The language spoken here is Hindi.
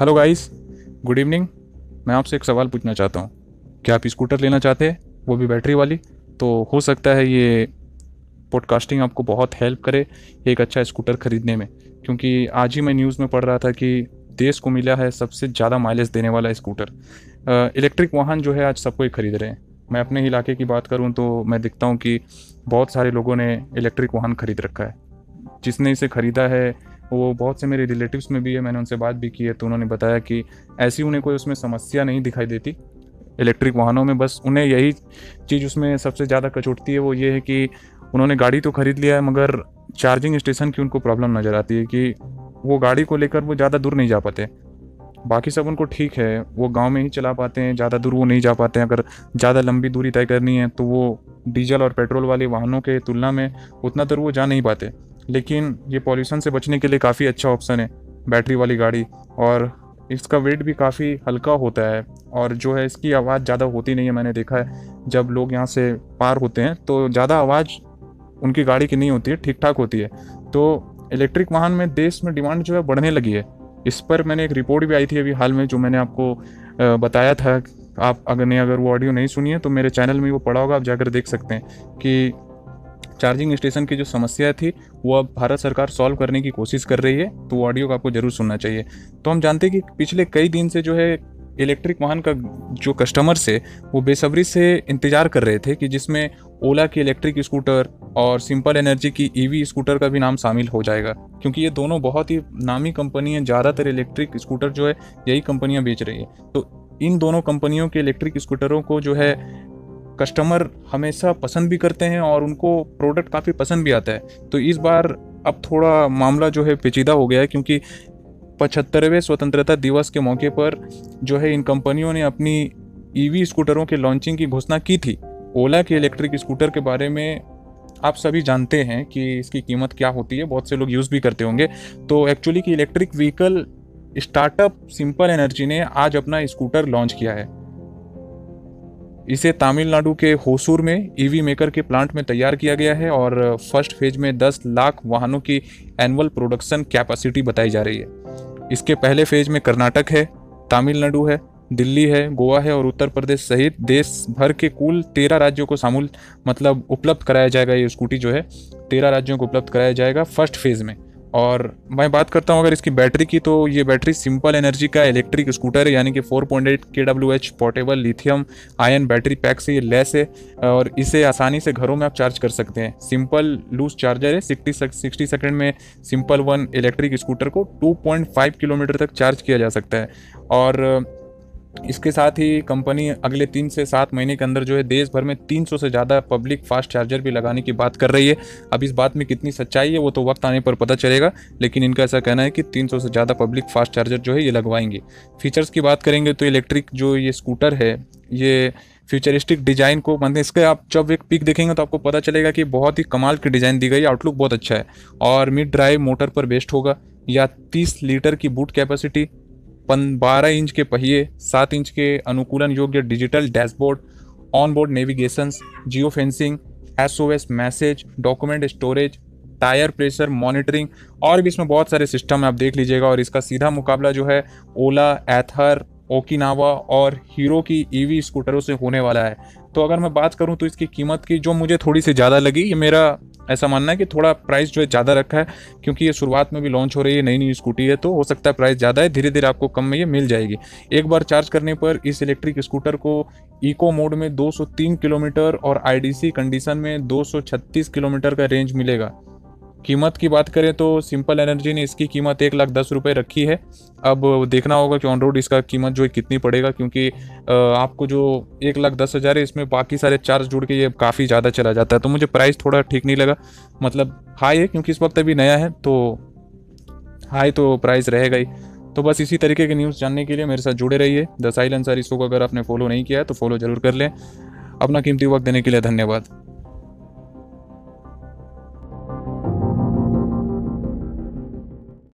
हेलो गाइस गुड इवनिंग मैं आपसे एक सवाल पूछना चाहता हूँ। क्या आप स्कूटर लेना चाहते हैं? वो भी बैटरी वाली। तो हो सकता है ये पॉडकास्टिंग आपको बहुत हेल्प करे एक अच्छा स्कूटर ख़रीदने में। क्योंकि आज ही मैं न्यूज़ में पढ़ रहा था कि देश को मिला है सबसे ज़्यादा माइलेज देने वाला स्कूटर इलेक्ट्रिक वाहन जो है आज सबको ही खरीद रहे हैं। मैं अपने इलाके की बात करूँ तो मैं देखता हूँ कि बहुत सारे लोगों ने इलेक्ट्रिक वाहन खरीद रखा है। जिसने इसे ख़रीदा है वो बहुत से मेरे रिलेटिव्स में भी है, मैंने उनसे बात भी की है तो उन्होंने बताया कि ऐसी उन्हें कोई उसमें समस्या नहीं दिखाई देती। इलेक्ट्रिक वाहनों में बस उन्हें यही चीज़ उसमें सबसे ज़्यादा कचोटती है, वो ये है कि उन्होंने गाड़ी तो ख़रीद लिया है, मगर चार्जिंग स्टेशन की उनको प्रॉब्लम नज़र आती है कि वो गाड़ी को लेकर वो ज़्यादा दूर नहीं जा पाते। बाकी सब उनको ठीक है, वो गाँव में ही चला पाते हैं, ज़्यादा दूर वो नहीं जा पाते हैं। अगर ज़्यादा लंबी दूरी तय करनी है तो वो डीजल और पेट्रोल वाले वाहनों के तुलना में उतना दूर वो जा नहीं पाते। लेकिन ये पॉल्यूशन से बचने के लिए काफ़ी अच्छा ऑप्शन है बैटरी वाली गाड़ी। और इसका वेट भी काफ़ी हल्का होता है और जो है इसकी आवाज़ ज़्यादा होती नहीं है, मैंने देखा है। जब लोग यहाँ से पार होते हैं तो ज़्यादा आवाज़ उनकी गाड़ी की नहीं होती है ठीक ठाक होती है। तो इलेक्ट्रिक वाहन में देश में डिमांड जो है बढ़ने लगी है। इस पर मैंने एक रिपोर्ट भी आई थी अभी हाल में, जो मैंने आपको बताया था। आप अगर नहीं अगर वो ऑडियो नहीं सुनी है तो मेरे चैनल में वो पड़ा होगा, आप जाकर देख सकते हैं कि चार्जिंग स्टेशन की जो समस्या थी, वो अब भारत सरकार सॉल्व करने की कोशिश कर रही है तो ऑडियो का आपको ज़रूर सुनना चाहिए। तो हम जानते हैं कि पिछले कई दिन से जो है इलेक्ट्रिक वाहन का जो कस्टमर्स है वो बेसब्री से इंतज़ार कर रहे थे कि जिसमें ओला की इलेक्ट्रिक स्कूटर और सिंपल एनर्जी की ईवी स्कूटर का भी नाम शामिल हो जाएगा। क्योंकि ये दोनों बहुत ही नामी कंपनी हैं, ज़्यादातर इलेक्ट्रिक स्कूटर जो है, यही कंपनियाँ बेच रही है। तो इन दोनों कंपनियों के इलेक्ट्रिक स्कूटरों को जो है कस्टमर हमेशा पसंद भी करते हैं और उनको प्रोडक्ट काफ़ी पसंद भी आता है। तो इस बार अब थोड़ा मामला जो है पेचीदा हो गया है क्योंकि पचहत्तरवें स्वतंत्रता दिवस के मौके पर जो है इन कंपनियों ने अपनी ईवी स्कूटरों के लॉन्चिंग की घोषणा की थी। ओला के इलेक्ट्रिक स्कूटर के बारे में आप सभी जानते हैं कि इसकी कीमत क्या होती है, बहुत से लोग यूज़ भी करते होंगे। तो एक्चुअली कि electric vehicle startup Simple Energy ने आज अपना स्कूटर लॉन्च किया है। इसे तमिलनाडु के होसूर में ईवी मेकर के प्लांट में तैयार किया गया है और फ़र्स्ट फ़ेज़ में 10 लाख वाहनों की एनुअल प्रोडक्शन कैपेसिटी बताई जा रही है। इसके पहले फ़ेज़ में कर्नाटक है, तमिलनाडु है, दिल्ली है, गोवा है और उत्तर प्रदेश सहित देश भर के कुल तेरह राज्यों को सामूल मतलब उपलब्ध कराया जाएगा। ये स्कूटी जो है, तेरह राज्यों को उपलब्ध कराया जाएगा फ़र्स्ट फ़ेज़ में। और मैं बात करता हूँ अगर इसकी बैटरी की तो ये बैटरी सिंपल एनर्जी का इलेक्ट्रिक स्कूटर है, यानी कि 4.8 point K W H portable lithium ion battery pack से ये लेस है, और इसे आसानी से घरों में आप चार्ज कर सकते हैं। सिंपल लूज चार्जर है, सिक्सटी सिक्सटी सेकेंड में सिंपल वन इलेक्ट्रिक स्कूटर को 2.5 किलोमीटर तक चार्ज किया जा सकता है। और इसके साथ ही कंपनी अगले तीन से सात महीने के अंदर जो है देश भर में 300 से ज़्यादा पब्लिक फास्ट चार्जर भी लगाने की बात कर रही है। अब इस बात में कितनी सच्चाई है वो तो वक्त आने पर पता चलेगा, लेकिन इनका ऐसा कहना है कि 300 से ज़्यादा पब्लिक फास्ट चार्जर जो है ये लगवाएँगे। फीचर्स की बात करेंगे तो इलेक्ट्रिक जो ये स्कूटर है, ये फ्यूचरिस्टिक डिज़ाइन को मतलब इसके आप जब एक पिक देखेंगे तो आपको पता चलेगा कि बहुत ही कमाल की डिज़ाइन दी गई आउटलुक बहुत अच्छा है और मिड ड्राइव मोटर पर बेस्ट होगा। या 30 लीटर की बूट कैपेसिटी बारह इंच के पहिए, सात इंच के अनुकूलन योग्य digital dashboard on board navigation geo fencing S O S message, document storage, tyre pressure monitoring और भी इसमें बहुत सारे सिस्टम है, आप देख लीजिएगा। और इसका सीधा मुकाबला जो है, ओला, एथर ओकिनावा और हीरो की ईवी स्कूटरों से होने वाला है। तो अगर मैं बात करूँ तो इसकी कीमत की जो मुझे थोड़ी सी ज़्यादा लगी, ये मेरा ऐसा मानना है कि थोड़ा प्राइस जो है ज़्यादा रखा है, क्योंकि ये शुरुआत में भी लॉन्च हो रही है, नई नई स्कूटी है तो हो सकता है प्राइस ज़्यादा है धीरे धीरे आपको कम में ये मिल जाएगी। एक बार चार्ज करने पर इस इलेक्ट्रिक स्कूटर को इको मोड में 203 किलोमीटर और आईडीसी कंडीशन में 236 किलोमीटर का रेंज मिलेगा। कीमत की बात करें तो सिंपल एनर्जी ने इसकी कीमत एक लाख दस रुपये रखी है। अब देखना होगा कि ऑन रोड इसका कीमत जो है कितनी पड़ेगा, क्योंकि आपको जो एक लाख दस हज़ार है, इसमें बाकी सारे चार्ज जुड़ के ये काफ़ी ज़्यादा चला जाता है। तो मुझे प्राइस थोड़ा ठीक नहीं लगा मतलब हाई है, क्योंकि इस वक्त अभी नया है तो हाई तो प्राइस रहेगा ही। तो बस इसी तरीके के न्यूज़ जानने के लिए मेरे साथ जुड़े रहिए। द साइल अंसारी शो को अगर आपने फॉलो नहीं किया है तो फॉलो ज़रूर कर लें। अपना कीमती वक्त देने के लिए धन्यवाद।